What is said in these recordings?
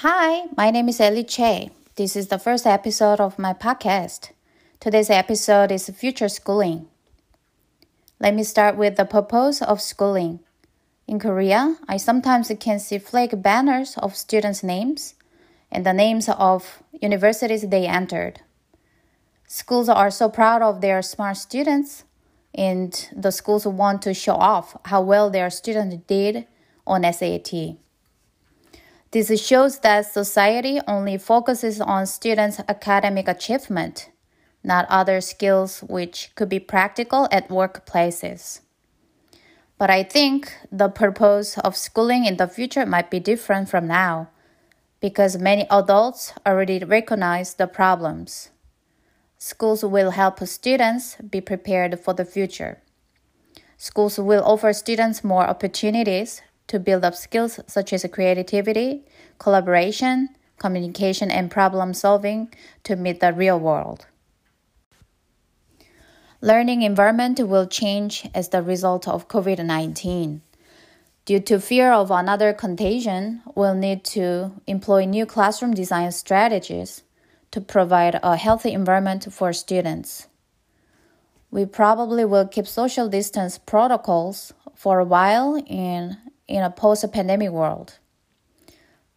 Hi, my name is Ellie Che. This is the first episode of my podcast. Today's episode is future schooling. Let me start with the purpose of schooling. In Korea, I sometimes can see flag banners of students' names and the names of universities they entered. Schools are so proud of their smart students, and the schools want to show off how well their students did on SAT. This shows that society only focuses on students' academic achievement, not other skills which could be practical at workplaces. But I think the purpose of schooling in the future might be different from now because many adults already recognize the problems. Schools will help students be prepared for the future. Schools will offer students more opportunities to build up skills such as creativity, collaboration, communication, and problem solving to meet the real world. Learning environment will change as the result of COVID-19. Due to fear of another contagion, we'll need to employ new classroom design strategies to provide a healthy environment for students. We probably will keep social distance protocols for a while in, in a post pandemic world.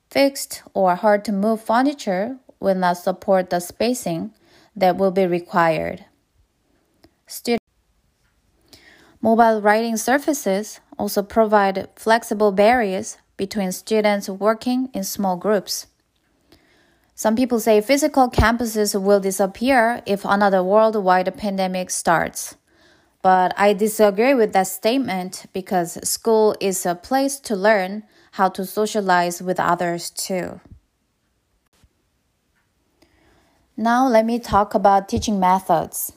Fixed or hard to move furniture will not support the spacing that will be required. Student Mobile writing surfaces also provide flexible barriers between students working in small groups. Some people say physical campuses will disappear if another worldwide pandemic starts. But I disagree with that statement because school is a place to learn how to socialize with others too. Now, let me talk about teaching methods.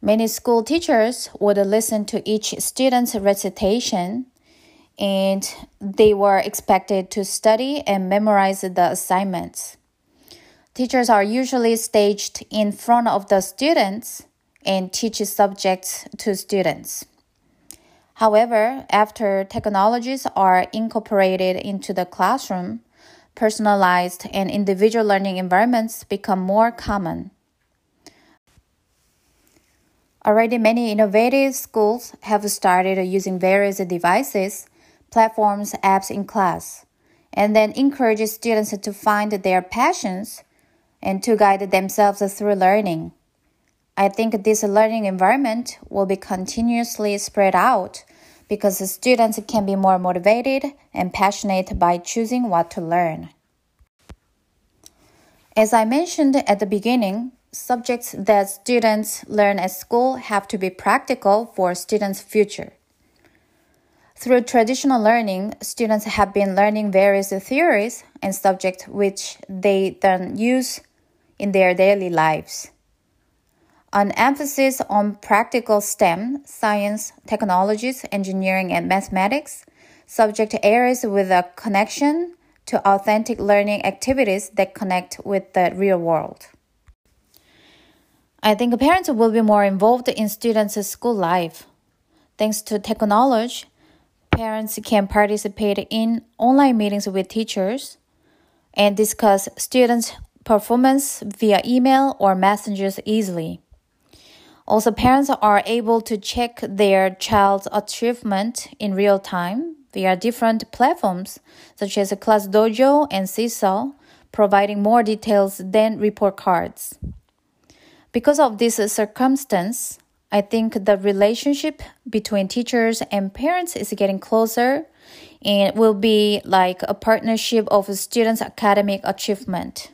Many school teachers would listen to each student's recitation and they were expected to study and memorize the assignments. Teachers are usually staged in front of the students and teach subjects to students. However, after technologies are incorporated into the classroom, personalized and individual learning environments become more common. Already, many innovative schools have started using various devices, platforms, apps in class, and then encourage students to find their passions and to guide themselves through learning. I think this learning environment will be continuously spread out because students can be more motivated and passionate by choosing what to learn. As I mentioned at the beginning, subjects that students learn at school have to be practical for students' future. Through traditional learning, students have been learning various theories and subjects which they then use in their daily lives. An emphasis on practical STEM, science, technologies, engineering, and mathematics, subject areas with a connection to authentic learning activities that connect with the real world. I think parents will be more involved in students' school life. Thanks to technology, parents can participate in online meetings with teachers and discuss students' performance via email or messengers easily. Also, parents are able to check their child's achievement in real time via different platforms such as ClassDojo and Seesaw, providing more details than report cards. Because of this circumstance, I think the relationship between teachers and parents is getting closer and will be like a partnership of students' academic achievement.